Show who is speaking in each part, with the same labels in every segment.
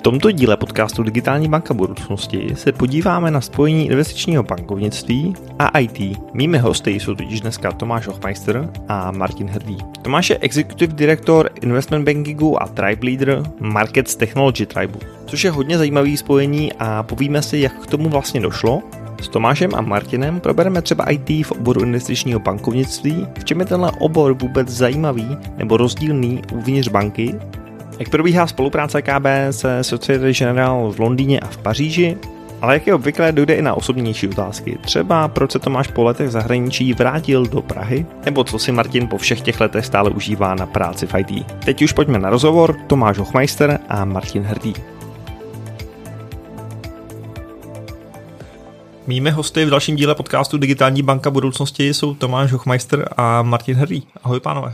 Speaker 1: V tomto díle podcastu Digitální banka budoucnosti se podíváme na spojení investičního bankovnictví a IT. Mými hosty jsou totiž dneska Tomáš Hochmeister a Martin Hrdý. Tomáš je Executive Director Investment Bankingu a Tribe Leader Markets Technology Tribe, což je hodně zajímavý spojení a povíme si, jak k tomu vlastně došlo s Tomášem a Martinem probereme třeba IT v oboru investičního bankovnictví, v čem je tenhle obor vůbec zajímavý nebo rozdílný uvnitř banky jak probíhá spolupráce KB se Societe General v Londýně a v Paříži, ale jak je obvykle, dojde i na osobnější otázky. Třeba proč se Tomáš po letech zahraničí vrátil do Prahy, nebo co si Martin po všech těch letech stále užívá na práci v IT. Teď už pojďme na rozhovor Tomáš Hochmeister a Martin Hrdý. Mými hosty v dalším díle podcastu Digitální banka budoucnosti jsou Tomáš Hochmeister a Martin Hrdý. Ahoj pánové.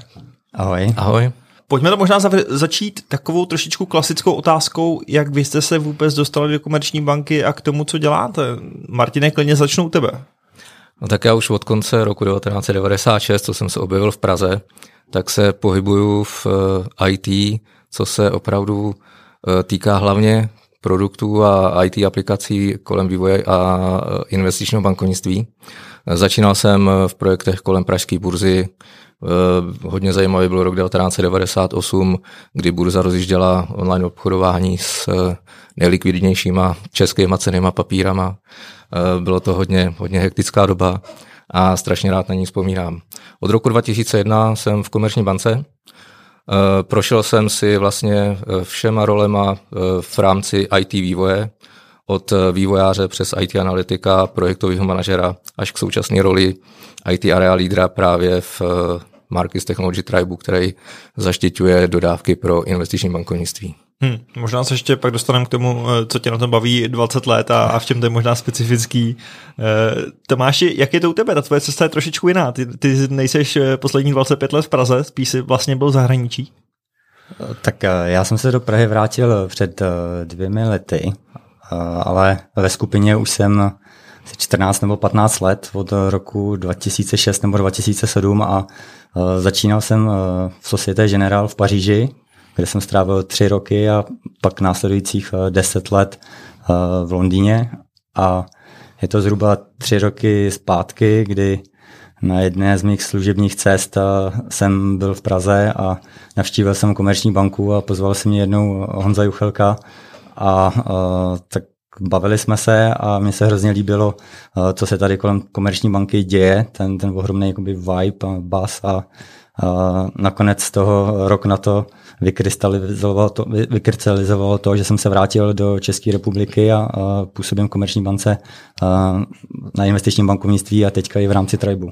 Speaker 2: Ahoj.
Speaker 3: Ahoj.
Speaker 1: Pojďme to možná začít takovou trošičku klasickou otázkou, jak vy jste se vůbec dostali do komerční banky a k tomu, co děláte. Martine, klidně začnu u tebe.
Speaker 3: No tak já už od konce roku 1996, co jsem se objevil v Praze, tak se pohybuju v eh, IT, co se opravdu eh, týká hlavně produktů a IT aplikací kolem vývoje a eh, investičního bankovnictví. Začínal jsem v projektech kolem Pražské burzy, hodně zajímavý byl rok 1998, kdy burza rozjížděla online obchodování s eh, nejlikvidnějšíma českýma cenýma papírama. Eh, bylo to hodně, hodně hektická doba a strašně rád na ní vzpomínám. Od roku 2001 jsem v Komerční bance. Prošel jsem si vlastně všema rolema v rámci IT vývoje, od vývojáře přes IT analytika, projektového manažera až k současné roli IT area lídra právě v eh, Markets Technology Tribe, který zaštiťuje dodávky pro investiční bankovnictví.
Speaker 1: Hmm, možná se ještě pak dostaneme k tomu, eh, co tě na tom baví 20 let a, a v čem to je možná specifický. Eh, Tomáši, jak je to u tebe? Ta tvoje cesta je trošičku jiná. Ty, ty nejseš poslední 25 let v Praze, spíš jsi vlastně byl v zahraničí.
Speaker 2: Tak já jsem se do Prahy vrátil před dvěmi lety, ale ve skupině už jsem 14 nebo 15 let od roku 2006 nebo 2007 a e, začínal jsem e, v Societe General v Paříži, kde jsem strávil tři roky a pak následujících 10 e, let v Londýně. A je to zhruba tři roky zpátky, kdy na jedné z mých služebních cest jsem byl v Praze a navštívil jsem komerční banku a pozval si mě jednou Honza Juchelka a, a tak bavili jsme se a mně se hrozně líbilo, eh, co se tady kolem komerční banky děje, ten, ten ohromný jakoby vibe a bas a, a nakonec toho rok na to vykrystalizovalo to, vykrystalizovalo to, že jsem se vrátil do České republiky a, a působím v komerční bance a, na investičním bankovnictví a teďka i v rámci Tribu.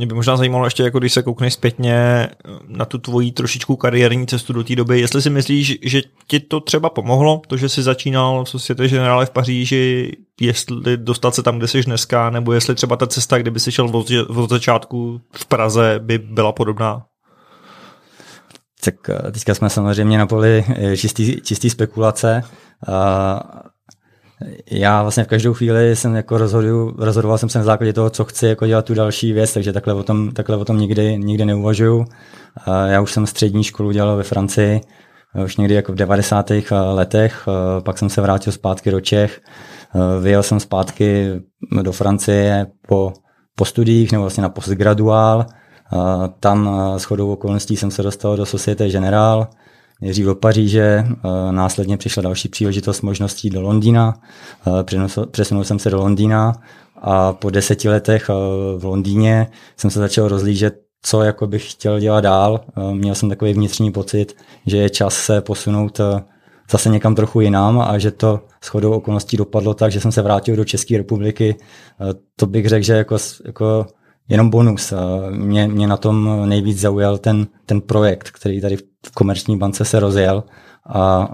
Speaker 1: Mě by možná zajímalo ještě, jako když se koukneš zpětně na tu tvoji trošičku kariérní cestu do té doby, jestli si myslíš, že ti to třeba pomohlo, to, že jsi začínal v Societe Generale v Paříži, jestli dostat se tam, kde jsi dneska, nebo jestli třeba ta cesta, kdyby si šel od, od začátku v Praze, by byla podobná?
Speaker 2: Tak eh, teďka jsme samozřejmě na poli eh, čistý, čistý spekulace. Já vlastně v každou chvíli jsem jako rozhodu, rozhodoval jsem se na základě toho, co chci jako dělat tu další věc, takže takhle o tom, takhle o tom nikdy, nikdy neuvažuju. Já už jsem střední školu dělal ve Francii, už někdy jako v 90. letech, pak jsem se vrátil zpátky do Čech, vyjel jsem zpátky do Francie po, po studiích nebo vlastně na postgraduál, tam s chodou okolností jsem se dostal do Societe Generale, nejdřív do Paříže, eh, následně přišla další příležitost možností do Londýna, eh, přesunul jsem se do Londýna a po deseti letech eh, v Londýně jsem se začal rozlížet, co jako bych chtěl dělat dál. Měl jsem takový vnitřní pocit, že je čas se posunout zase někam trochu jinam a že to shodou okolností dopadlo tak, že jsem se vrátil do České republiky. To bych řekl, že jako, jako jenom bonus. Mě, mě na tom nejvíc zaujal ten, ten projekt, který tady v komerční bance se rozjel a,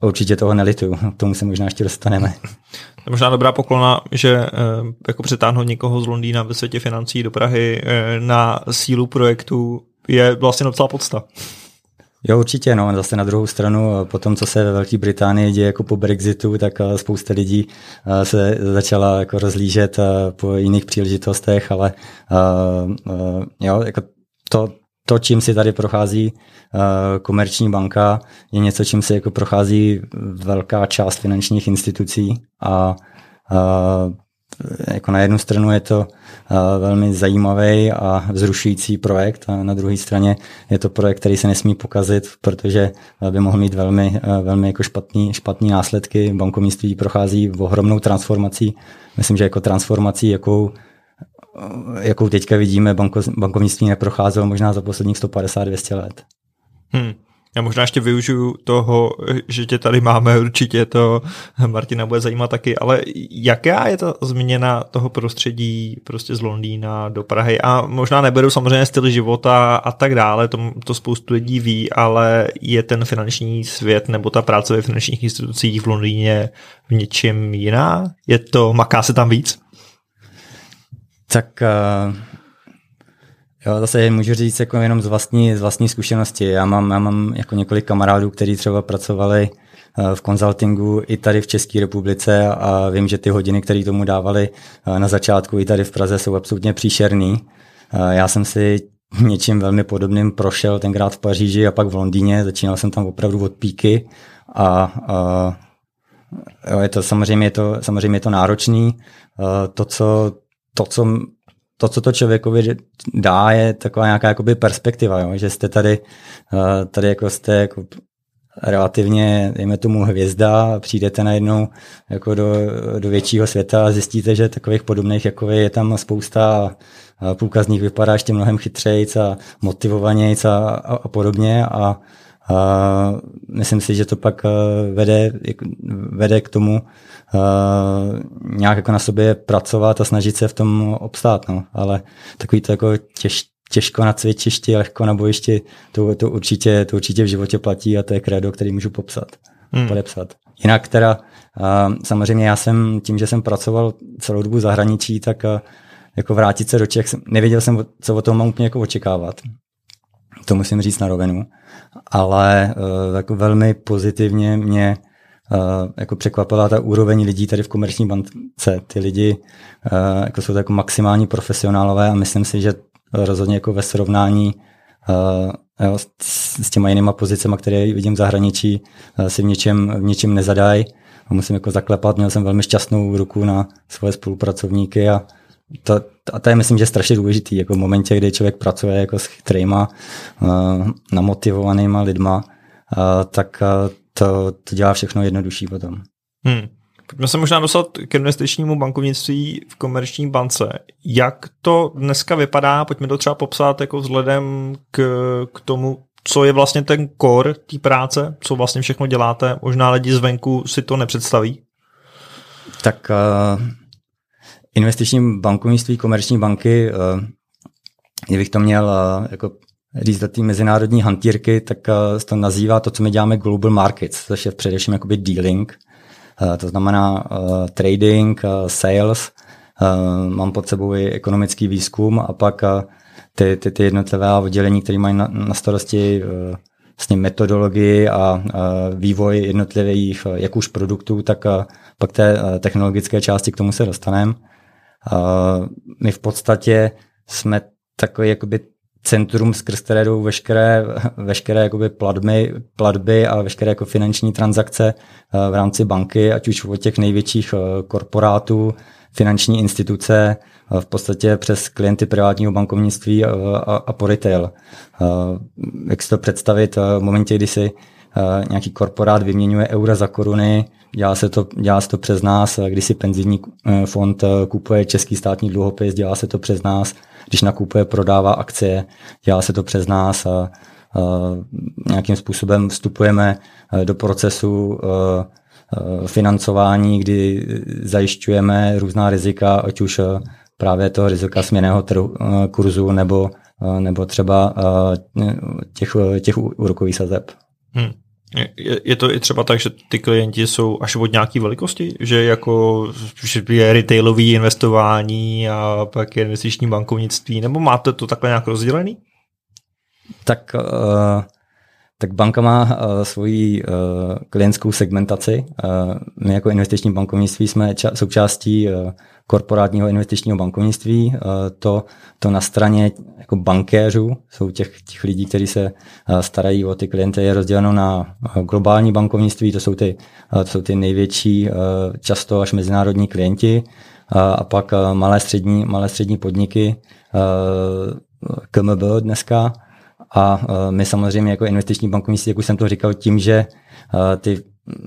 Speaker 2: a určitě toho nelituju. K tomu se možná ještě dostaneme.
Speaker 1: To je možná dobrá poklona, že e, jako přetáhnout někoho z Londýna ve světě financí do Prahy e, na sílu projektu je vlastně docela podsta.
Speaker 2: Jo, určitě, no. Zase na druhou stranu, po tom, co se ve Velké Británii děje jako po Brexitu, tak eh, spousta lidí eh, se začala jako rozlížet eh, po jiných příležitostech, ale jo, jako to, to, čím si tady prochází uh, komerční banka, je něco, čím si jako prochází velká část finančních institucí a uh, jako na jednu stranu je to uh, velmi zajímavý a vzrušující projekt a na druhé straně je to projekt, který se nesmí pokazit, protože by mohl mít velmi, velmi jako špatný, špatný následky. Bankovnictví prochází ohromnou transformací. Myslím, že jako transformací, jakou jakou teďka vidíme, banko, bankovnictví neprocházelo možná za posledních 150-200 let.
Speaker 1: Hmm. Já možná ještě využiju toho, že tě tady máme, určitě to Martina bude zajímat taky, ale jaká je ta změna toho prostředí prostě z Londýna do Prahy a možná neberu samozřejmě styl života a tak dále, to, to spoustu lidí ví, ale je ten finanční svět nebo ta práce ve finančních institucích v Londýně v něčem jiná? Je to, maká se tam víc?
Speaker 2: Tak uh, jo, zase můžu říct jako jenom z vlastní, z vlastní zkušenosti. Já mám, já mám jako několik kamarádů, kteří třeba pracovali uh, v konzultingu i tady v České republice a vím, že ty hodiny, které tomu dávali uh, na začátku i tady v Praze, jsou absolutně příšerný. Já jsem si něčím velmi podobným prošel tenkrát v Paříži a pak v Londýně. Začínal jsem tam opravdu od píky a, a jo, je to samozřejmě je to, samozřejmě je to náročný. To, co to, co, to, co to člověkovi dá, je taková nějaká jakoby perspektiva, jo? že jste tady, eh, tady jako jste jako relativně, dejme tomu, hvězda, přijdete najednou jako do, do většího světa a zjistíte, že takových podobných jako je tam spousta a půlka z nich vypadá ještě mnohem chytřejc a motivovanějc a, a, a podobně a, a myslím si, že to pak eh, vede, vede k tomu, uh, nějak jako na sobě pracovat a snažit se v tom obstát, no. ale takový to jako těž, těžko na cvičišti, lehko na bojišti, to, to, určitě, to určitě v životě platí a to je kredo, který můžu popsat, hmm. podepsat. Jinak teda, uh, samozřejmě já jsem, tím, že jsem pracoval celou dobu v zahraničí, tak uh, jako vrátit se do Čech, nevěděl jsem, co o tom mám úplně jako očekávat. To musím říct na rovinu. Ale uh, jako velmi pozitivně mě Uh, jako překvapila ta úroveň lidí tady v komerční bance. Ty lidi uh, jako jsou to jako maximální profesionálové a myslím si, že rozhodně jako ve srovnání uh, jo, s, těma jinýma pozicemi, které vidím v zahraničí, uh, si v něčem, v něčem nezadají. A musím jako zaklepat, měl jsem velmi šťastnou ruku na svoje spolupracovníky a to, a to je myslím, že strašně důležitý, jako v momentě, kdy člověk pracuje jako s chytrýma, uh, namotivovanýma lidma, uh, tak uh, to, to dělá všechno jednodušší potom.
Speaker 1: Hmm. Pojďme se možná dostat k investičnímu bankovnictví v komerční bance. Jak to dneska vypadá? Pojďme to třeba popsat jako vzhledem k, k tomu, co je vlastně ten core té práce, co vlastně všechno děláte. Možná lidi zvenku si to nepředstaví.
Speaker 2: Tak uh, investiční bankovnictví, komerční banky, uh, kdybych to měl uh, jako říct do té mezinárodní hantírky, tak uh, se to nazývá to, co my děláme global markets, což je především jakoby dealing, to znamená trading, sales, mám pod sebou i ekonomický výzkum a pak ty, ty, ty jednotlivé oddělení, které mají na, na starosti vlastně metodologii a vývoj jednotlivých jak už produktů, tak pak té technologické části k tomu se dostaneme. My v podstatě jsme takový jakoby centrum, skrz které jdou veškeré, veškeré jakoby platby, platby a veškeré jako finanční transakce eh, v rámci banky, ať už od těch největších eh, korporátů, finanční instituce, eh, v podstatě přes klienty privátního bankovnictví a, a, a po retail. Jak si to představit v momentě, kdy si nějaký korporát vyměňuje eura za koruny, dělá se to, dělá se to přes nás, když si penzijní fond kupuje český státní dluhopis, dělá se to přes nás, když nakupuje, prodává akcie, dělá se to přes nás a, a nějakým způsobem vstupujeme do procesu financování, kdy zajišťujeme různá rizika, ať už právě toho rizika směného trhu, kurzu nebo, nebo třeba těch, těch úrokových sazeb. Hmm.
Speaker 1: Je, je to i třeba tak, že ty klienti jsou až od nějaké velikosti, že jako že je retailový investování a pak je investiční bankovnictví, nebo máte to takhle nějak rozdělený?
Speaker 2: Tak uh, Tak banka má uh, svoji uh, klientskou segmentaci. Uh, my jako investiční bankovnictví jsme ča- součástí uh, korporátního investičního bankovnictví. Uh, to, to na straně jako bankéřů jsou těch, těch lidí, kteří se uh, starají o ty klienty, je rozděleno na uh, globální bankovnictví, to jsou ty, uh, to jsou ty největší, uh, často až mezinárodní klienti, uh, a pak uh, malé střední, malé střední podniky, uh, KMB dneska, a e, my samozřejmě jako investiční bankovnictví, jak už jsem to říkal, tím, že e, ty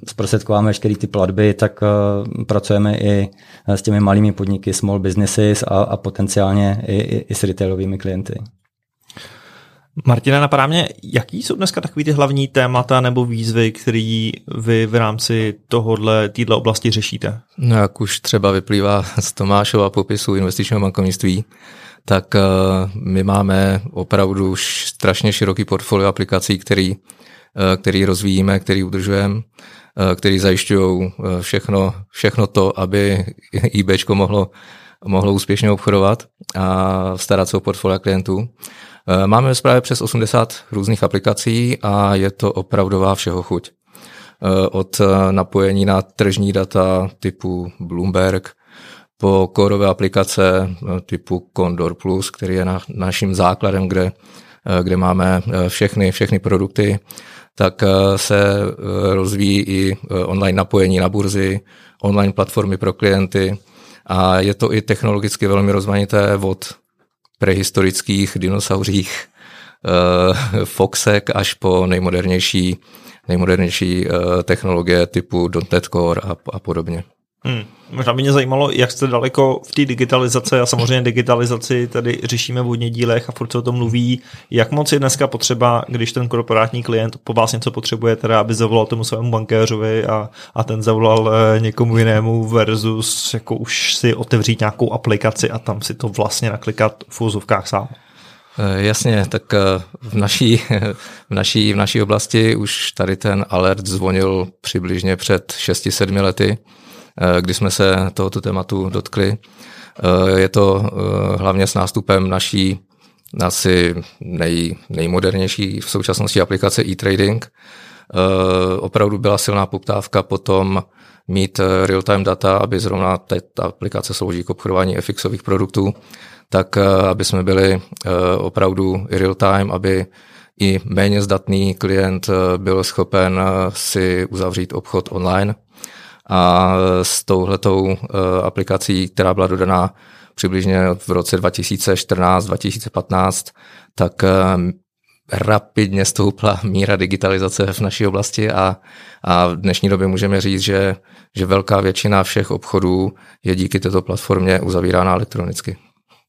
Speaker 2: zprostředkováme veškeré ty platby, tak e, pracujeme i s těmi malými podniky, small businesses a, a potenciálně i, i, i s retailovými klienty.
Speaker 1: Martina, napadá mě, jaký jsou dneska takový ty hlavní témata nebo výzvy, které vy v rámci tohohle, této oblasti řešíte?
Speaker 3: No, jak už třeba vyplývá z Tomášova popisu investičního bankovnictví, tak eh, my máme opravdu strašně široký portfolio aplikací, který, eh, který rozvíjíme, který udržujeme, eh, který zajišťují všechno, všechno to, aby eBay mohlo, mohlo úspěšně obchodovat a starat se o portfolio klientů. Máme právě přes 80 různých aplikací a je to opravdová všeho chuť. Od napojení na tržní data typu Bloomberg, po kórové aplikace eh, typu Condor Plus, který je na, naším základem, kde, eh, kde máme eh, všechny, všechny produkty, tak se rozvíjí i online napojení na burzy, online platformy pro klienty a je to i technologicky velmi rozmanité od prehistorických dinosauřích Foxek až po nejmodernější, nejmodernější technologie typu .NET Core a, a podobně.
Speaker 1: Hmm. Možná by mě zajímalo, jak jste daleko v té digitalizaci a samozřejmě digitalizaci tady řešíme v hodně dílech a furt se o tom mluví. Jak moc je dneska potřeba, když ten korporátní klient po vás něco potřebuje, teda aby zavolal tomu svému bankéřovi a, a ten zavolal eh, někomu jinému versus jako už si otevřít nějakou aplikaci a tam si to vlastně naklikat v úzovkách sám.
Speaker 3: Eh, jasně, tak eh, v naší, v, naší, v naší oblasti už tady ten alert zvonil přibližně před 6-7 lety kdy jsme se tohoto tématu dotkli. Eh, je to eh, hlavně s nástupem naší asi nej, nejmodernější v současnosti aplikace e-trading. Opravdu byla silná poptávka potom mít real-time data, aby zrovna ta aplikace slouží k obchodování FXových produktů, tak aby jsme byli opravdu real-time, aby i méně zdatný klient byl schopen si uzavřít obchod online a s touhletou eh, aplikací, která byla dodaná přibližně v roce 2014-2015, tak eh, rapidně stoupla míra digitalizace v naší oblasti a, a v dnešní době můžeme říct, že, že velká většina všech obchodů je díky této platformě uzavírána elektronicky.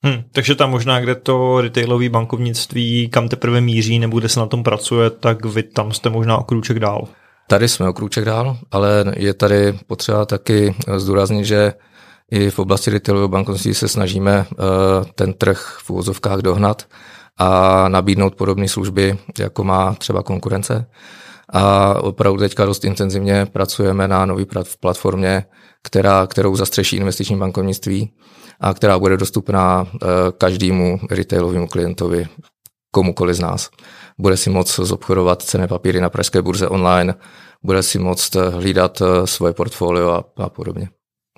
Speaker 1: Hmm, takže tam možná, kde to retailové bankovnictví, kam teprve míří nebo kde se na tom pracuje, tak vy tam jste možná o krůček dál.
Speaker 3: Tady jsme o krůček dál, ale je tady potřeba taky zdůraznit, že i v oblasti retailového bankovnictví se snažíme eh, ten trh v úvozovkách dohnat a nabídnout podobné služby, jako má třeba konkurence. A opravdu teďka dost intenzivně pracujeme na nové platformě, která, kterou zastřeší investiční bankovnictví a která bude dostupná eh, každému retailovému klientovi, komukoli z nás bude si moct zobchodovat cené papíry na pražské burze online, bude si moct hlídat eh, svoje portfolio a, a podobně.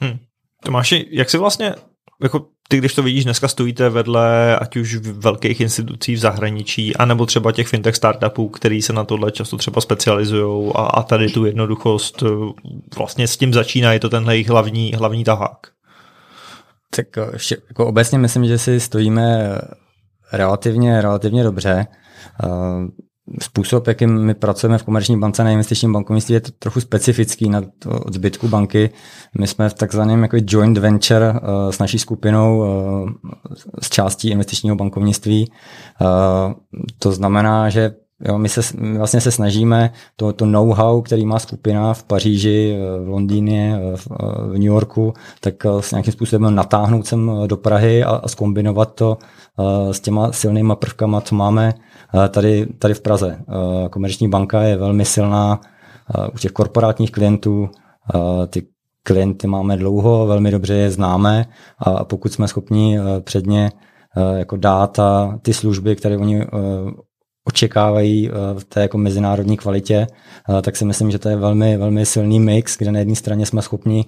Speaker 1: Hmm. Tomáši, jak si vlastně, jako ty, když to vidíš, dneska stojíte vedle ať už velkých institucí v zahraničí, anebo třeba těch fintech startupů, který se na tohle často třeba specializují a, a tady tu jednoduchost eh, vlastně s tím začíná, je to tenhle jejich hlavní, hlavní tahák.
Speaker 2: Tak eh, jako obecně myslím, že si stojíme relativně, relativně dobře. Eh, způsob, jakým my pracujeme v komerční bance na investičním bankovnictví, je to trochu specifický na to od zbytku banky. My jsme v takzvaném jako joint venture uh, s naší skupinou uh, s částí investičního bankovnictví. To znamená, že Jo, my, se, my vlastně se snažíme to, to know-how, který má skupina v Paříži, v Londýně, v, v New Yorku, tak s nějakým způsobem natáhnout sem do Prahy a, a zkombinovat to s těma silnýma prvkama, co máme tady, tady v Praze. Komerční banka je velmi silná u těch korporátních klientů. Ty klienty máme dlouho, velmi dobře je známe a pokud jsme schopni předně jako dát ty služby, které oni očekávají v té jako mezinárodní kvalitě, tak si myslím, že to je velmi, velmi silný mix, kde na jedné straně jsme schopni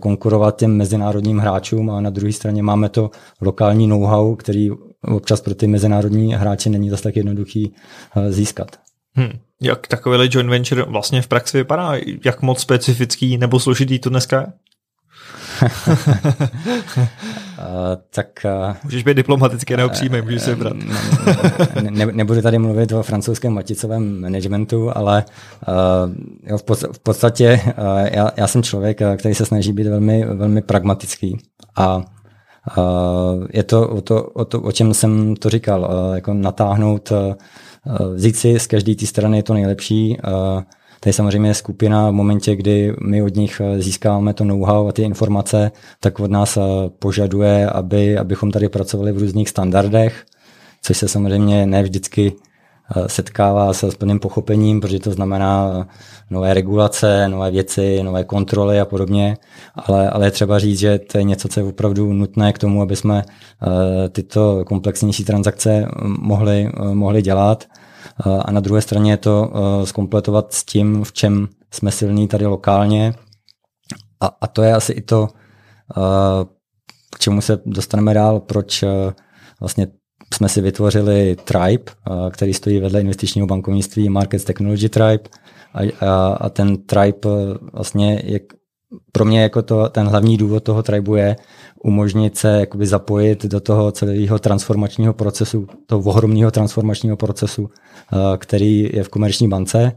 Speaker 2: konkurovat těm mezinárodním hráčům a na druhé straně máme to lokální know-how, který občas pro ty mezinárodní hráče není zase tak jednoduchý získat.
Speaker 1: Hmm. Jak takovýhle joint venture vlastně v praxi vypadá? Jak moc specifický nebo složitý to dneska je?
Speaker 2: uh, tak... Uh,
Speaker 1: můžeš být diplomaticky neopřímý, můžeš se brát.
Speaker 2: ne, ne, nebudu tady mluvit o francouzském maticovém managementu, ale uh, jo, v, pod, v podstatě uh, já, já jsem člověk, který se snaží být velmi, velmi pragmatický a uh, je to o, to o to, o čem jsem to říkal, uh, jako natáhnout, uh, vzít si z každé té strany to nejlepší, uh, Tady samozřejmě je skupina v momentě, kdy my od nich eh, získáváme to know-how a ty informace, tak od nás eh, požaduje, aby, abychom tady pracovali v různých standardech, což se samozřejmě ne vždycky eh, setkává se s plným pochopením, protože to znamená nové regulace, nové věci, nové kontroly a podobně, ale, ale je třeba říct, že to je něco, co je opravdu nutné k tomu, aby jsme tyto komplexnější transakce mohli, mohli dělat a na druhé straně je to skompletovat s tím, v čem jsme silní tady lokálně. A, a to je asi i to, k čemu se dostaneme dál, proč vlastně jsme si vytvořili Tribe, který stojí vedle investičního bankovnictví Markets Technology Tribe a, a, a ten Tribe vlastně je pro mě jako to, ten hlavní důvod toho tribu je umožnit se zapojit do toho celého transformačního procesu, toho ohromného transformačního procesu, eh, který je v komerční bance.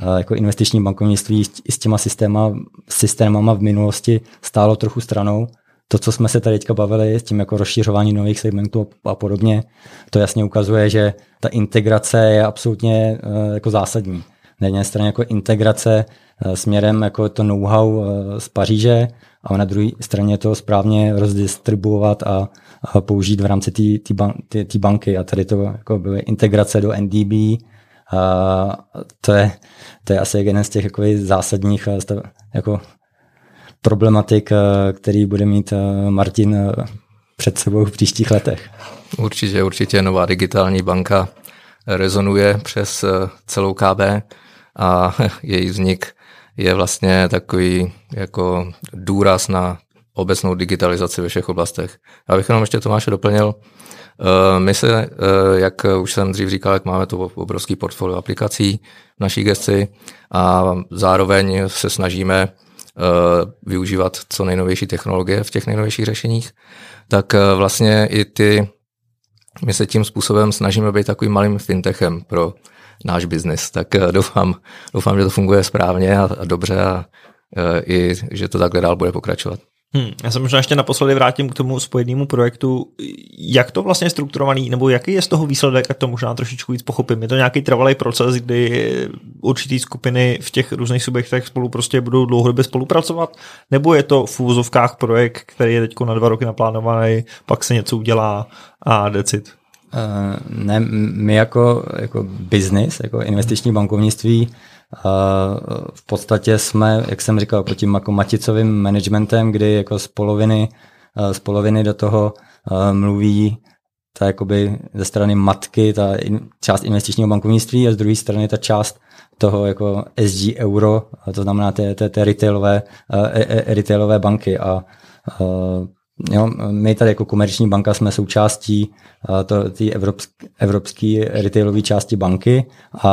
Speaker 2: Eh, jako investiční bankovnictví s těma systéma, systémama v minulosti stálo trochu stranou. To, co jsme se tady teďka bavili, s tím jako rozšiřování nových segmentů a podobně, to jasně ukazuje, že ta integrace je absolutně eh, jako zásadní. Na jedné straně jako integrace Eh, směrem jako to know-how eh, z Paříže a na druhé straně to správně rozdistribuovat a, a použít v rámci té ban, banky. A tady to jako byly integrace do NDB. A to, je, to je asi jeden z těch jako zásadních eh, jako problematik, který bude mít Martin před sebou v příštích letech.
Speaker 3: Určitě, určitě nová digitální banka rezonuje přes celou KB a její vznik je vlastně takový jako důraz na obecnou digitalizaci ve všech oblastech. Já bych jenom ještě Tomáše doplnil, eh, my se, eh, jak už jsem dřív říkal, jak máme to obrovský portfolio aplikací v naší gesci a zároveň se snažíme eh, využívat co nejnovější technologie v těch nejnovějších řešeních, tak vlastně i ty, my se tím způsobem snažíme být takovým malým fintechem pro náš biznis. Tak eh, doufám, doufám, že to funguje správně a, a dobře a eh, i, že to takhle dál bude pokračovat.
Speaker 1: Hmm, já se možná ještě naposledy vrátím k tomu spojenému projektu. Jak to vlastně je strukturovaný, nebo jaký je z toho výsledek, jak to možná trošičku víc pochopím. Je to nějaký trvalý proces, kdy určitý skupiny v těch různých subjektech spolu prostě budou dlouhodobě spolupracovat, nebo je to v úvozovkách projekt, který je teď na dva roky naplánovaný, pak se něco udělá a decid?
Speaker 2: Uh, ne, my jako, jako business, jako investiční bankovnictví, uh, v podstatě jsme, jak jsem říkal, pod tím jako maticovým managementem, kdy jako z poloviny, uh, z poloviny do toho mluví ta jakoby ze strany matky, ta in, část investičního bankovnictví a z druhé strany ta část toho jako SG euro, to znamená té, té, té retailové, e, e, retailové banky. A Jo, my tady jako komerční banka jsme součástí té evropské, evropské retailové části banky a,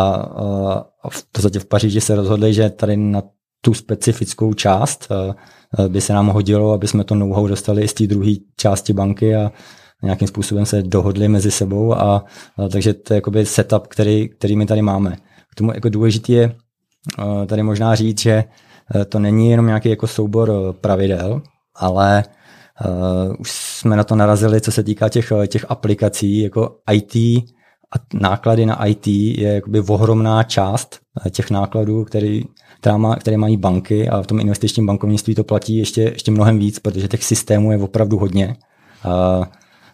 Speaker 2: a v podstatě v Paříži se rozhodli, že tady na tu specifickou část by se nám hodilo, aby jsme to know-how dostali i z té druhé části banky a nějakým způsobem se dohodli mezi sebou a, a takže to je jakoby setup, který, který my tady máme. K tomu jako důležité je tady možná říct, že to není jenom nějaký jako soubor pravidel, ale Uh, už jsme na to narazili, co se týká těch, těch aplikací, jako IT a náklady na IT je jakoby ohromná část eh, těch nákladů, který, která má, které mají banky a v tom investičním bankovnictví to platí ještě, ještě mnohem víc, protože těch systémů je opravdu hodně. Uh,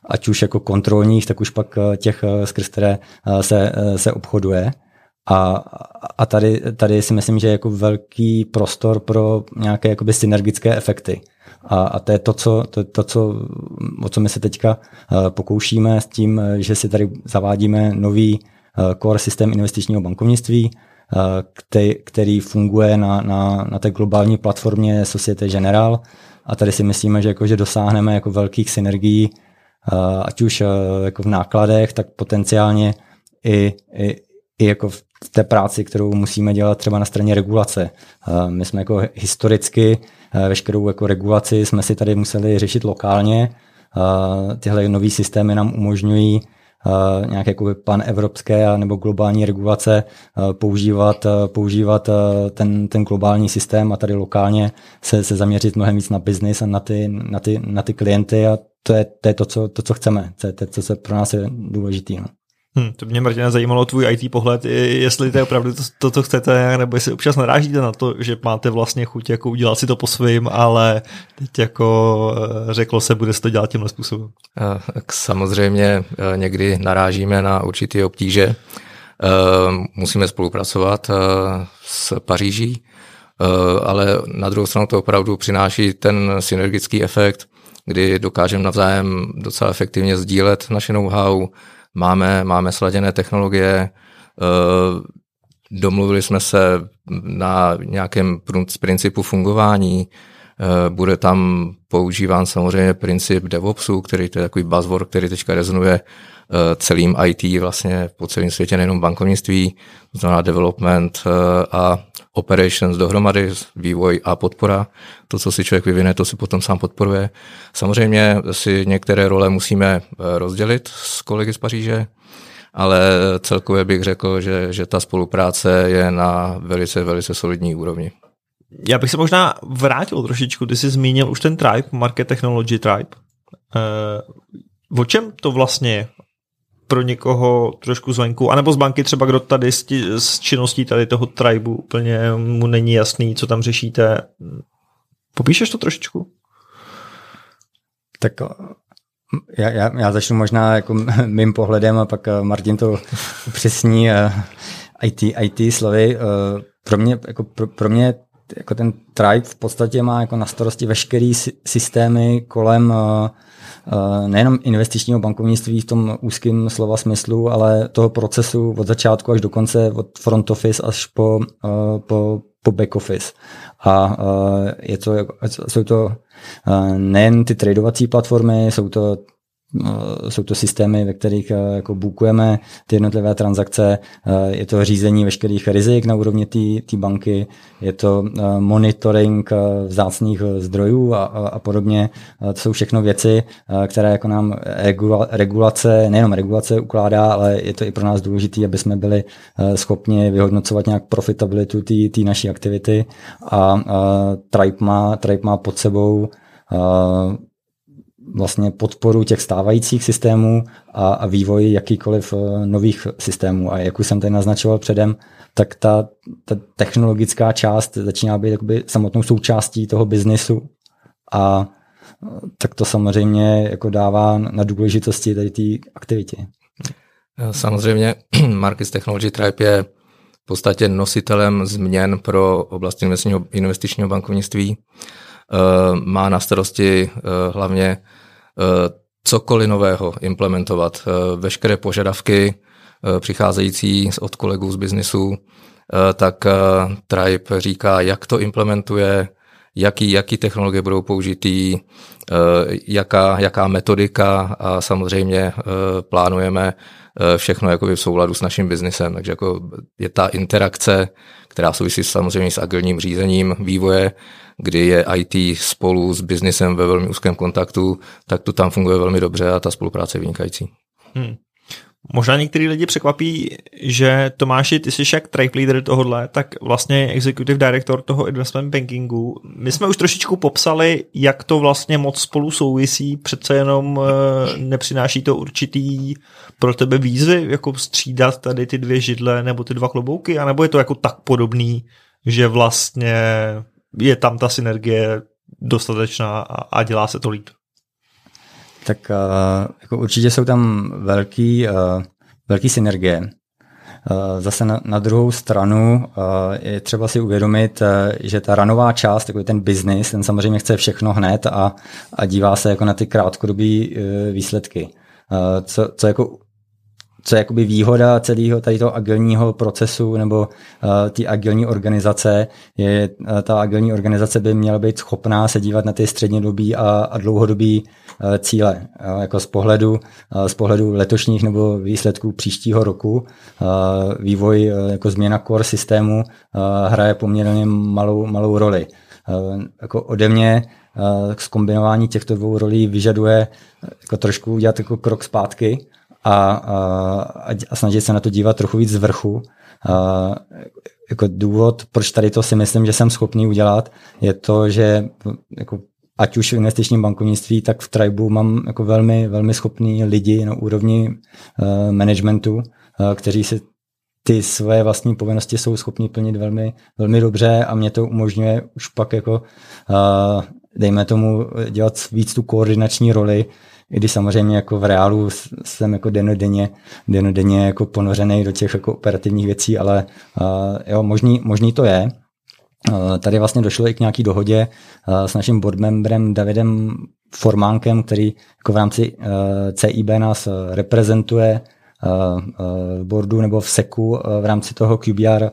Speaker 2: ať už jako kontrolních, tak už pak těch, skrz které se, se obchoduje. A, a tady, tady si myslím, že je jako velký prostor pro nějaké jakoby synergické efekty. A, a to je to, co, to, to co, o co my se teďka uh, pokoušíme s tím, že si tady zavádíme nový core systém investičního bankovnictví, který, který funguje na, na, na té globální platformě Societe General. A tady si myslíme, že, jako, že dosáhneme jako velkých synergií, ať už jako v nákladech, tak potenciálně i, i, i jako v té práci, kterou musíme dělat třeba na straně regulace. My jsme jako historicky veškerou jako regulaci jsme si tady museli řešit lokálně. Tyhle nové systémy nám umožňují nějaké jako pan evropské nebo globální regulace používat, používat ten, ten globální systém a tady lokálně se, se zaměřit mnohem víc na biznis a na ty, na ty, na ty klienty a to je, to je to, co, to, co chceme, to je to, co pro nás je důležité. No.
Speaker 1: Hmm, to mě, Martina, zajímalo tvůj IT pohled, jestli to je opravdu to, to, co chcete, nebo jestli občas narážíte na to, že máte vlastně chuť jako udělat si to po svým, ale teď jako eh, řeklo se, bude se to dělat tímhle způsobem.
Speaker 3: Eh, samozřejmě eh, někdy narážíme na určité obtíže. Musíme spolupracovat s Paříží, ale na druhou stranu to opravdu přináší ten synergický efekt, kdy dokážeme navzájem docela efektivně sdílet naše know-how, máme, máme sladěné technologie, eh, domluvili jsme se na nějakém principu fungování, bude tam používán samozřejmě princip DevOpsu, který to je takový buzzword, který teďka rezonuje eh, celým IT vlastně po celém světě, nejenom bankovnictví, to znamená development a operations dohromady, vývoj a podpora. To, co si člověk vyvine, to si potom sám podporuje. Samozřejmě si některé role musíme eh, rozdělit s kolegy z Paříže, ale celkově bych řekl, že, že ta spolupráce je na velice, velice solidní úrovni.
Speaker 1: Já bych se možná vrátil trošičku, ty jsi zmínil už ten Tribe, Market Technology Tribe. Uh, o čem to vlastně je? pro někoho trošku zvenku, anebo z banky třeba, kdo tady s, tí, s činností tady toho tribu úplně mu není jasný, co tam řešíte. Popíšeš to trošičku?
Speaker 2: Tak já, já, já začnu možná jako mým pohledem a pak Martin to upřesní IT, IT slovy. Pro mě, jako pro, pro mě jako ten tribe v podstatě má jako na starosti veškerý systémy kolem Eh, nejenom investičního bankovnictví v tom úzkém slova smyslu, ale toho procesu od začátku až do konce, od front office až po, eh, po, po back office. A je to, jsou to nejen ty tradovací platformy, jsou to jsou to systémy, ve kterých eh, jako bookujeme ty jednotlivé transakce, eh, je to řízení veškerých rizik na úrovni té banky, je to monitoring vzácných zdrojů a, a, a podobně. To jsou všechno věci, které jako nám regula, regulace, nejenom regulace ukládá, ale je to i pro nás důležité, aby jsme byli schopni vyhodnocovat nějak profitabilitu té naší aktivity. A, a Tribe, má, Tribe má pod sebou vlastně podporu těch stávajících systémů a, a vývoj jakýkoliv eh, nových systémů. A jak už jsem tady naznačoval předem, tak ta, ta technologická část začíná být jakoby samotnou součástí toho biznesu a eh, tak to samozřejmě jako dává na důležitosti tady té aktivitě.
Speaker 3: Samozřejmě Markets Technology Tribe je v podstatě nositelem změn pro oblast investičního, bankovnictví. Eh, má na starosti hlavně Eh, cokoliv nového implementovat, eh, veškeré požadavky eh, přicházející od kolegů z biznisu, tak Tribe říká, jak to implementuje, jaký, jaký technologie budou použitý, jaká, jaká metodika a samozřejmě plánujeme všechno jakoby v souladu s naším biznisem. Takže jako je ta interakce, která souvisí samozřejmě s agilním řízením vývoje, kdy je IT spolu s biznisem ve velmi úzkém kontaktu, tak to tam funguje velmi dobře a ta spolupráce je vynikající. Hmm.
Speaker 1: Možná některý lidi překvapí, že Tomáši, ty jsi jak tribe leader tohohle, tak vlastně executive director toho investment bankingu. My jsme už trošičku popsali, jak to vlastně moc spolu souvisí, přece jenom eh, nepřináší to určitý pro tebe výzvy, jako střídat tady ty dvě židle nebo ty dva klobouky, anebo je to jako tak podobný, že vlastně je tam ta synergie dostatečná a, a dělá se to líp.
Speaker 2: Tak uh, jako určitě jsou tam velký, uh, velký synergie. Uh, zase na, na druhou stranu je třeba si uvědomit, že ta ranová část, jako ten business, ten samozřejmě chce všechno hned a, a dívá se jako na ty krátkodobé výsledky. Co, co jako co je jakoby výhoda celého tady toho agilního procesu nebo uh, ty agilní organizace, je uh, ta agilní organizace by měla být schopná se dívat na ty střednědobí a, a dlouhodobí uh, cíle. Uh, jako z pohledu, uh, z pohledu letošních nebo výsledků příštího roku uh, vývoj uh, jako změna core systému uh, hraje poměrně malou, malou roli. Uh, jako ode mě k zkombinování těchto dvou rolí vyžaduje jako trošku udělat jako krok zpátky a, a, a snažit se na to dívat trochu víc z vrchu. A, jako důvod, proč tady to si myslím, že jsem schopný udělat, je to, že jako ať už v investičním bankovnictví, tak v Tribu mám jako velmi, velmi schopný lidi na úrovni uh, managementu, uh, kteří si ty své vlastní povinnosti jsou schopni plnit velmi, velmi dobře a mě to umožňuje už pak jako uh, dejme tomu dělat víc tu koordinační roli, i když samozřejmě jako v reálu jsem jako denodenně, denodenně jako ponořený do těch jako operativních věcí, ale uh, jo, možný, možný to je. Uh, tady vlastně došlo i k nějaký dohodě uh, s naším boardmembrem Davidem Formánkem, který jako v rámci uh, CIB nás reprezentuje v boardu nebo v seku v rámci toho QBR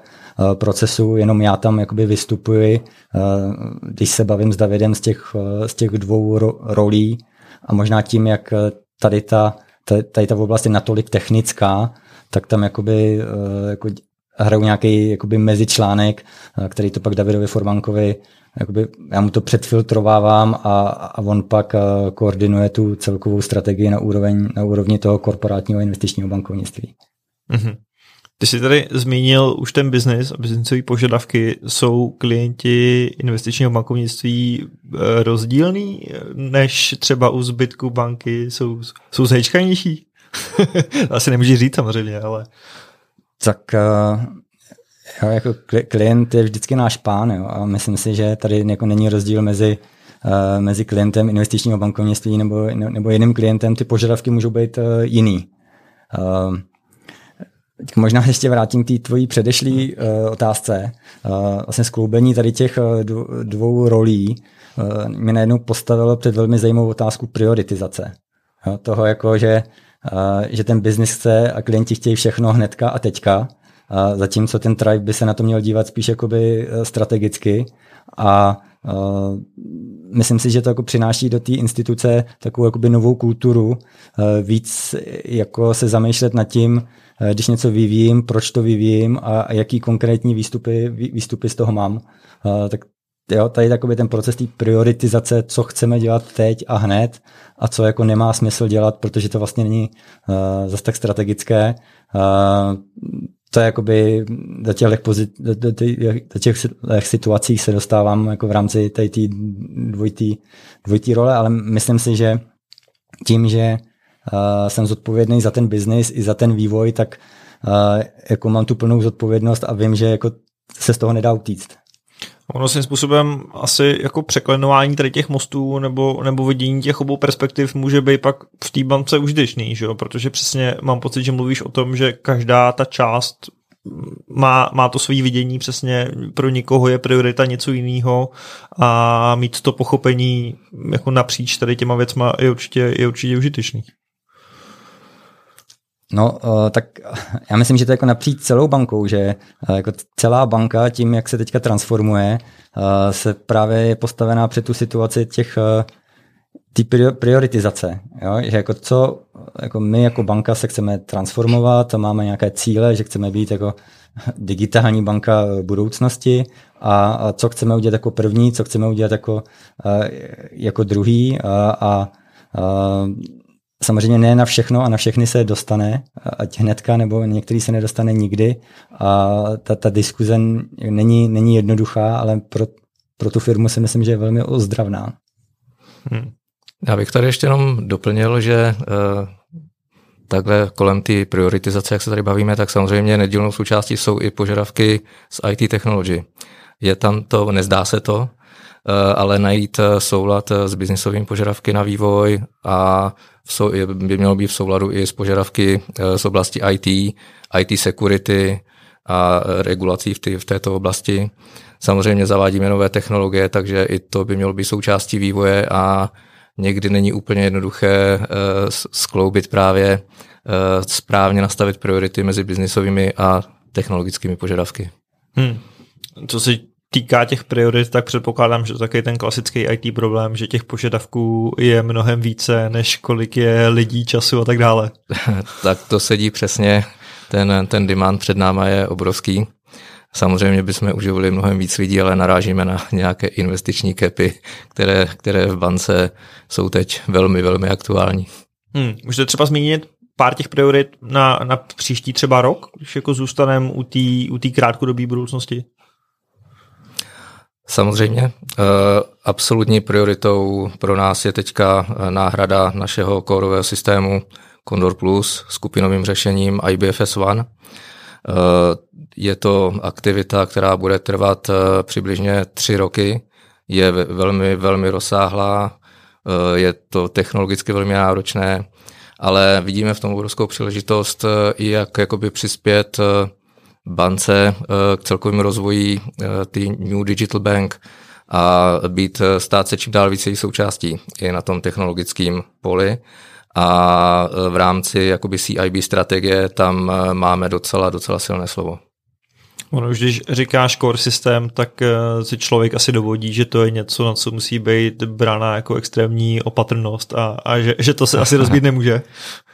Speaker 2: procesu, jenom já tam jakoby vystupuji, když se bavím s Davidem z těch, z těch dvou rolí, a možná tím, jak eh, tady ta, tady ta oblast je natolik technická, tak tam jakoby, eh, jako hraju nějaký jakoby mezičlánek, eh, který to pak Davidovi Formankovi, jakoby, já mu to předfiltrovávám a, a on pak koordinuje tu celkovou strategii na, úroveň, na úrovni toho korporátního investičního bankovnictví. Mm-hmm.
Speaker 1: Ty jsi tady zmínil už ten biznis a biznisové požadavky. Jsou klienti investičního bankovnictví eh, rozdílný než třeba u zbytku banky? Jsou, jsou zhejčkanější? Asi nemůžeš říct samozřejmě, ale...
Speaker 2: Tak uh, jako klient je vždycky náš pán jo, a myslím si, že tady jako není rozdíl mezi uh, mezi klientem investičního bankovnictví nebo, nebo jiným klientem. Ty požadavky můžou být uh, jiný. Uh, možná ještě vrátím k té tvojí předešlý uh, otázce. Uh, vlastně skloubení tady těch uh, dvou rolí uh, mě najednou postavilo před velmi zajímavou otázku prioritizace. Jo, toho jako, že, uh, že ten biznis chce a klienti chtějí všechno hnedka a teďka, uh, zatímco ten tribe by se na to měl dívat spíš jakoby strategicky a Uh, myslím si, že to jako přináší do té instituce takovou jakoby novou kulturu, uh, víc jako se zamýšlet nad tím, když něco vyvíjím, proč to vyvíjím a jaký konkrétní výstupy, výstupy z toho mám. Eh, tak jo, tady takový ten proces té prioritizace, co chceme dělat teď a hned a co jako nemá smysl dělat, protože to vlastně není uh, tak strategické. Uh, to je jakoby do těch, pozit, do, do, do těch situacích se dostávám jako v rámci té dvojitý, dvojitý role, ale myslím si, že tím, že jsem zodpovědný za ten biznis i za ten vývoj, tak uh, jako mám tu plnou zodpovědnost a vím, že jako se z toho nedá utíct.
Speaker 1: Ono svým způsobem asi jako překlenování tady těch mostů nebo, nebo vidění těch obou perspektiv může být pak v té bance užitečný, že jo? protože přesně mám pocit, že mluvíš o tom, že každá ta část má, má to své vidění, přesně pro někoho je priorita něco jiného a mít to pochopení jako napříč tady těma věcma je určitě, je určitě užitečný.
Speaker 2: No, uh, tak já myslím, že to je jako napříč celou bankou, že uh, jako celá banka tím, jak se teďka transformuje, uh, se právě je postavená před tu situaci těch ty prioritizace, jo? že jako co, jako my jako banka se chceme transformovat, máme nějaké cíle, že chceme být jako digitální banka budoucnosti a, a co chceme udělat jako první, co chceme udělat jako, jako druhý a, a, a Samozřejmě ne na všechno a na všechny se dostane, ať hnedka, nebo některý se nedostane nikdy. A ta, ta diskuze není, není jednoduchá, ale pro, pro tu firmu si myslím, že je velmi ozdravná.
Speaker 3: Hmm. Já bych tady ještě jenom doplnil, že uh, takhle kolem té prioritizace, jak se tady bavíme, tak samozřejmě nedílnou součástí jsou i požadavky z IT technology. Je tam to, nezdá se to, Eh, ale najít eh, soulad eh, s biznisovými požadavky na vývoj a by mělo být v souladu i s požadavky z oblasti IT, IT security a regulací v, v této oblasti. Samozřejmě zavádíme nové technologie, takže i to by mělo být součástí vývoje a někdy není úplně jednoduché skloubit právě správně nastavit priority mezi biznisovými a technologickými požadavky.
Speaker 1: Hmm. Co se týká těch priorit, tak předpokládám, že to taky ten klasický IT problém, že těch požadavků je mnohem více, než kolik je lidí, času a tak dále.
Speaker 3: tak to sedí přesně, ten, ten demand před náma je obrovský. Samozřejmě bychom uživili mnohem víc lidí, ale narážíme na nějaké investiční kepy, které, které v bance jsou teď velmi, velmi aktuální.
Speaker 1: Hmm, můžete třeba zmínit pár těch priorit na, na příští třeba rok, když jako zůstaneme u té u krátkodobé budoucnosti?
Speaker 3: Samozřejmě. Eh, absolutní prioritou pro nás je teďka eh, náhrada našeho kórového systému Condor Plus skupinovým řešením IBFS One. Eh, je to aktivita, která bude trvat přibližně tři roky. Je velmi, velmi rozsáhlá, je to technologicky velmi náročné, ale vidíme v tom obrovskou příležitost i jak jakoby přispět bance eh, k celkovému rozvoji eh, ty New Digital Bank a být, eh, stát se čím dál více součástí i na tom technologickém poli. A v rámci jakoby CIB strategie tam máme docela, docela silné slovo.
Speaker 1: Ono už když říkáš core systém, tak si člověk asi dovodí, že to je něco, na co musí být brána jako extrémní opatrnost a, a že, že to se asi rozbít nemůže.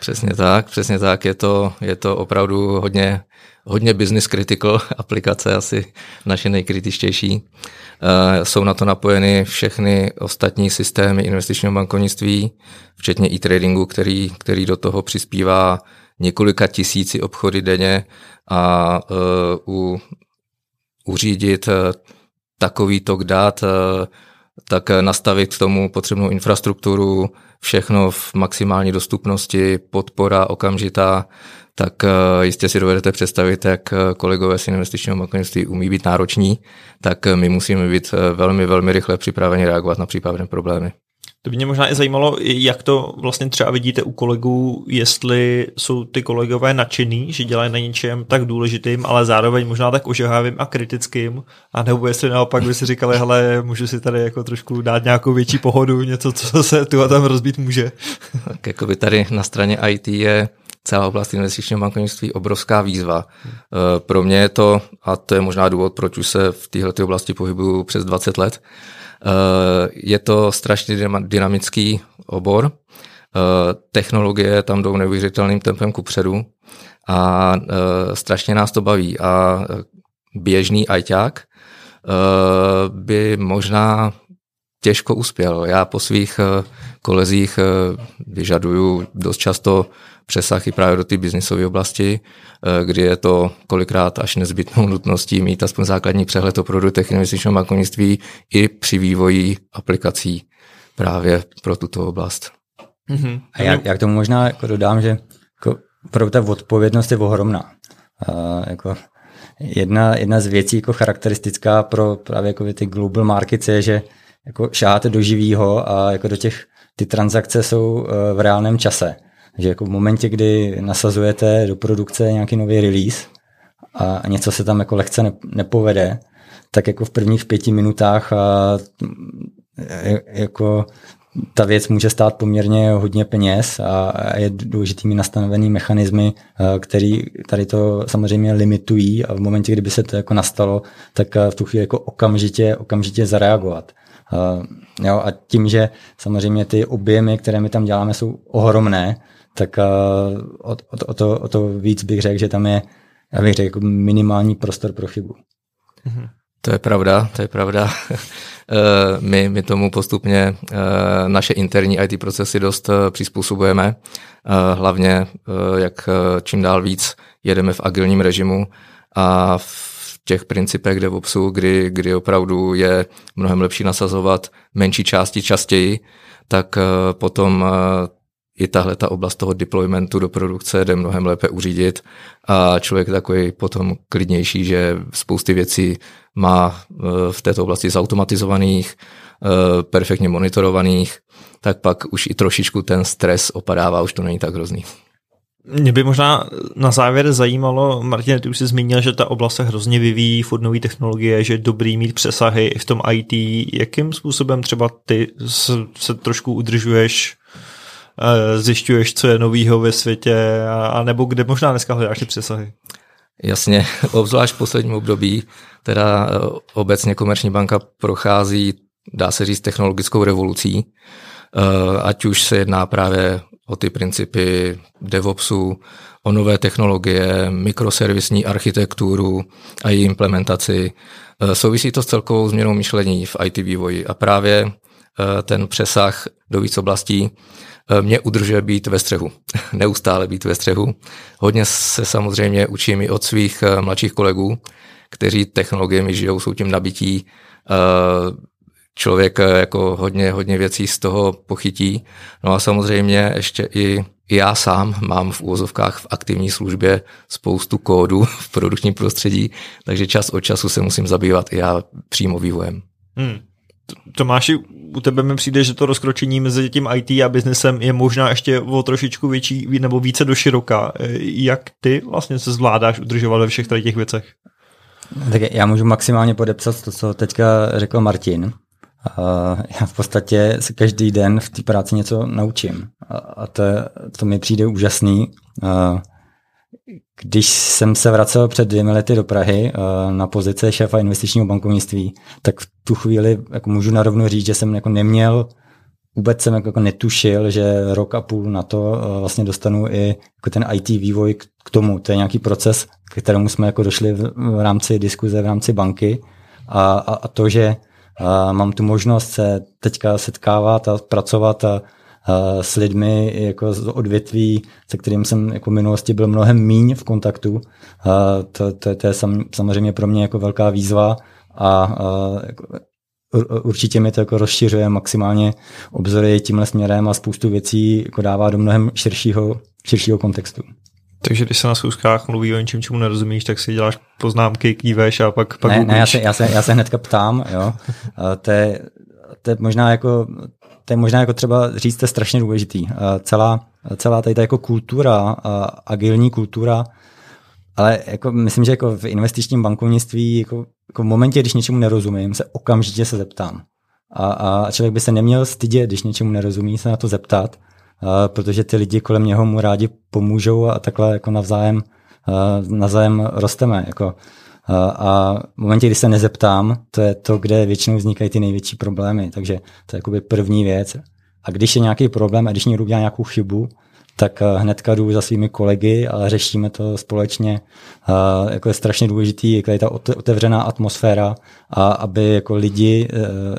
Speaker 3: přesně tak, přesně tak. Je to, je to opravdu hodně hodně business critical aplikace, asi naše nejkritičtější. Eh, jsou na to napojeny všechny ostatní systémy investičního bankovnictví, včetně e-tradingu, který, který do toho přispívá několika tisíci obchody denně a uh, u, uřídit uh, takový tok dat, uh, tak nastavit k tomu potřebnou infrastrukturu, všechno v maximální dostupnosti, podpora okamžitá, tak eh, jistě si dovedete představit, jak eh, kolegové z investičního bankovnictví umí být nároční, tak eh, my musíme být velmi, velmi rychle připraveni reagovat na případné problémy.
Speaker 1: To by mě možná i zajímalo, jak to vlastně třeba vidíte u kolegů, jestli jsou ty kolegové nadšený, že dělají na něčem tak důležitým, ale zároveň možná tak ožehavým a kritickým, a nebo jestli naopak by si říkali, hele, můžu si tady jako trošku dát nějakou větší pohodu, něco, co se tu a tam rozbít může.
Speaker 3: Tak jako by tady na straně IT je celá oblast investičního bankovnictví obrovská výzva. Hmm. Pro mě je to, a to je možná důvod, proč už se v této oblasti pohybuju přes 20 let, je to strašně dynamický obor. Eh, technologie tam jdou neuvěřitelným tempem kupředu a strašně nás to baví. A běžný ajťák by možná těžko uspěl. Já po svých kolezích vyžaduju dost často přesah i právě do té biznisové oblasti, eh, kdy je to kolikrát až nezbytnou nutností mít aspoň základní přehled o produktech investičního bankovnictví i při vývoji aplikací právě pro tuto oblast.
Speaker 2: Mm-hmm. A já, já k tomu možná jako dodám, že jako pro ta odpovědnost je ohromná. A jako jedna, jedna z věcí jako charakteristická pro právě jako ty global markets je, že jako šáháte do živýho a jako do těch ty transakce jsou eh, v reálném čase. Že jako v momentě, kdy nasazujete do produkce nějaký nový release a něco se tam jako lehce nepovede, tak jako v prvních pěti minutách a jako ta věc může stát poměrně hodně peněz a je důležitými nastavený mechanismy, který tady to samozřejmě limitují a v momentě, kdyby se to jako nastalo, tak v tu chvíli jako okamžitě, okamžitě zareagovat. Jo, a tím, že samozřejmě ty objemy, které my tam děláme, jsou ohromné, tak uh, o, o, o, to, o to víc bych řekl, že tam je, já bych řekl, minimální prostor pro chybu.
Speaker 3: Mm-hmm. To je pravda, to je pravda. Eh, my, my tomu postupně naše interní IT procesy dost přizpůsobujeme, hlavně jak čím dál víc jedeme v agilním režimu a v těch principech DevOpsu, kdy, kdy opravdu je mnohem lepší nasazovat menší části častěji, tak potom i tahle ta oblast toho deploymentu do produkce jde mnohem lépe uřídit a člověk takový potom klidnější, že spousty věcí má e, v této oblasti zautomatizovaných, perfektně monitorovaných, tak pak už i trošičku ten stres opadává, už to není tak hrozný.
Speaker 1: Mě by možná na závěr zajímalo, Martin, ty už jsi zmínil, že ta oblast se hrozně vyvíjí, furt nové technologie, že je dobrý mít přesahy i v tom IT. Jakým způsobem třeba ty se, se trošku udržuješ zjišťuješ, co je novýho ve světě, a, nebo kde možná dneska hledáš ty přesahy?
Speaker 3: Jasně, obzvlášť v posledním období, teda obecně Komerční banka prochází, dá se říct, technologickou revolucí, ať už se jedná právě o ty principy DevOpsu, o nové technologie, mikroservisní architekturu a její implementaci. E, souvisí to s celkovou změnou myšlení v IT vývoji a právě e, ten přesah do víc oblastí e, mě udržuje být ve střehu, neustále být ve střehu. Hodně se samozřejmě učím i od svých mladších kolegů, kteří technologiemi žijou, jsou tím nabití. Člověk jako hodně, hodně věcí z toho pochytí. No a samozřejmě ještě i já sám mám v úvozovkách v aktivní službě spoustu kódu v produktním prostředí, takže čas od času se musím zabývat i já přímo vývojem. Hmm.
Speaker 1: Tomáši, u tebe mi přijde, že to rozkročení mezi tím IT a biznesem je možná ještě o trošičku větší nebo více do široka. Jak ty vlastně se zvládáš udržovat ve všech těch věcech?
Speaker 2: Tak já můžu maximálně podepsat to, co teďka řekl Martin. Uh, já v podstatě se každý den v té práci něco naučím a, to, to mi přijde úžasný. Uh, když jsem se vracel před dvěmi lety do Prahy uh, na pozice šéfa investičního bankovnictví, tak v tu chvíli jako můžu narovno říct, že jsem jako neměl vůbec jsem jako netušil, že rok a půl na to vlastně dostanu i jako ten IT vývoj k, tomu. To je nějaký proces, k kterému jsme jako došli v, v rámci diskuze, v rámci banky a, a, a to, že a mám tu možnost se teďka setkávat a pracovat a, a s lidmi jako z odvětví, se kterým jsem jako v minulosti byl mnohem míň v kontaktu. A to, to, to je sam, samozřejmě pro mě jako velká výzva a, a jako, určitě mi to jako rozšiřuje maximálně obzory tímhle směrem a spoustu věcí jako dává do mnohem širšího, širšího kontextu.
Speaker 1: Takže když se na schůzkách mluví o něčem, čemu nerozumíš, tak si děláš poznámky, kýveš a pak, pak
Speaker 2: ne, ne, já se, já, se, já se hnedka ptám, jo. to, je, to je možná jako to je možná jako třeba říct, to je strašně důležitý. Celá, celá tady ta jako kultura, agilní kultura, ale jako myslím, že jako v investičním bankovnictví, jako, jako v momentě, když něčemu nerozumím, se okamžitě se zeptám. A, a člověk by se neměl stydět, když něčemu nerozumí, se na to zeptat, protože ty lidi kolem něho mu rádi pomůžou a takhle jako navzájem, navzájem rosteme. Jako. A v momentě, kdy se nezeptám, to je to, kde většinou vznikají ty největší problémy. Takže to je jakoby první věc. A když je nějaký problém a když někdo udělá nějakou chybu, tak hnedka jdu za svými kolegy a řešíme to společně. Jako je strašně důležitý, jako je ta otevřená atmosféra, a aby jako lidi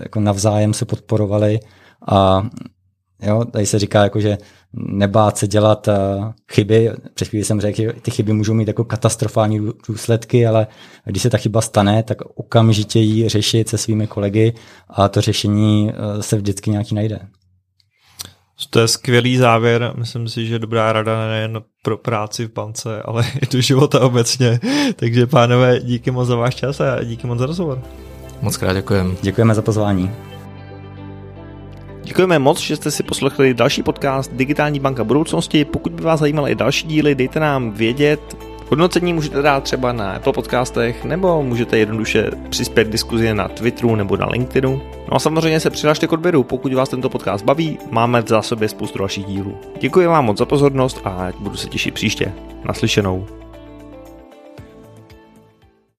Speaker 2: jako navzájem se podporovali a Jo, tady se říká, jako, že nebát se dělat uh, chyby. Před chvíli jsem řekl, že ty chyby můžou mít jako katastrofální důsledky, ale když se ta chyba stane, tak okamžitě ji řešit se svými kolegy a to řešení uh, se vždycky nějaký najde.
Speaker 1: To je skvělý závěr, myslím si, že dobrá rada nejen pro práci v bance, ale i do života obecně. Takže pánové, díky moc za váš čas a díky moc za rozhovor.
Speaker 3: Moc krát děkujeme.
Speaker 2: Děkujeme za pozvání.
Speaker 1: Děkujeme moc, že jste si poslechli další podcast Digitální banka budoucnosti. Pokud by vás zajímaly i další díly, dejte nám vědět. Hodnocení můžete dát třeba na Apple podcastech, nebo můžete jednoduše přispět diskuzi na Twitteru nebo na LinkedInu. No a samozřejmě se přihlašte k odběru, pokud vás tento podcast baví, máme v zásobě spoustu dalších dílů. Děkuji vám moc za pozornost a budu se těšit příště. Naslyšenou.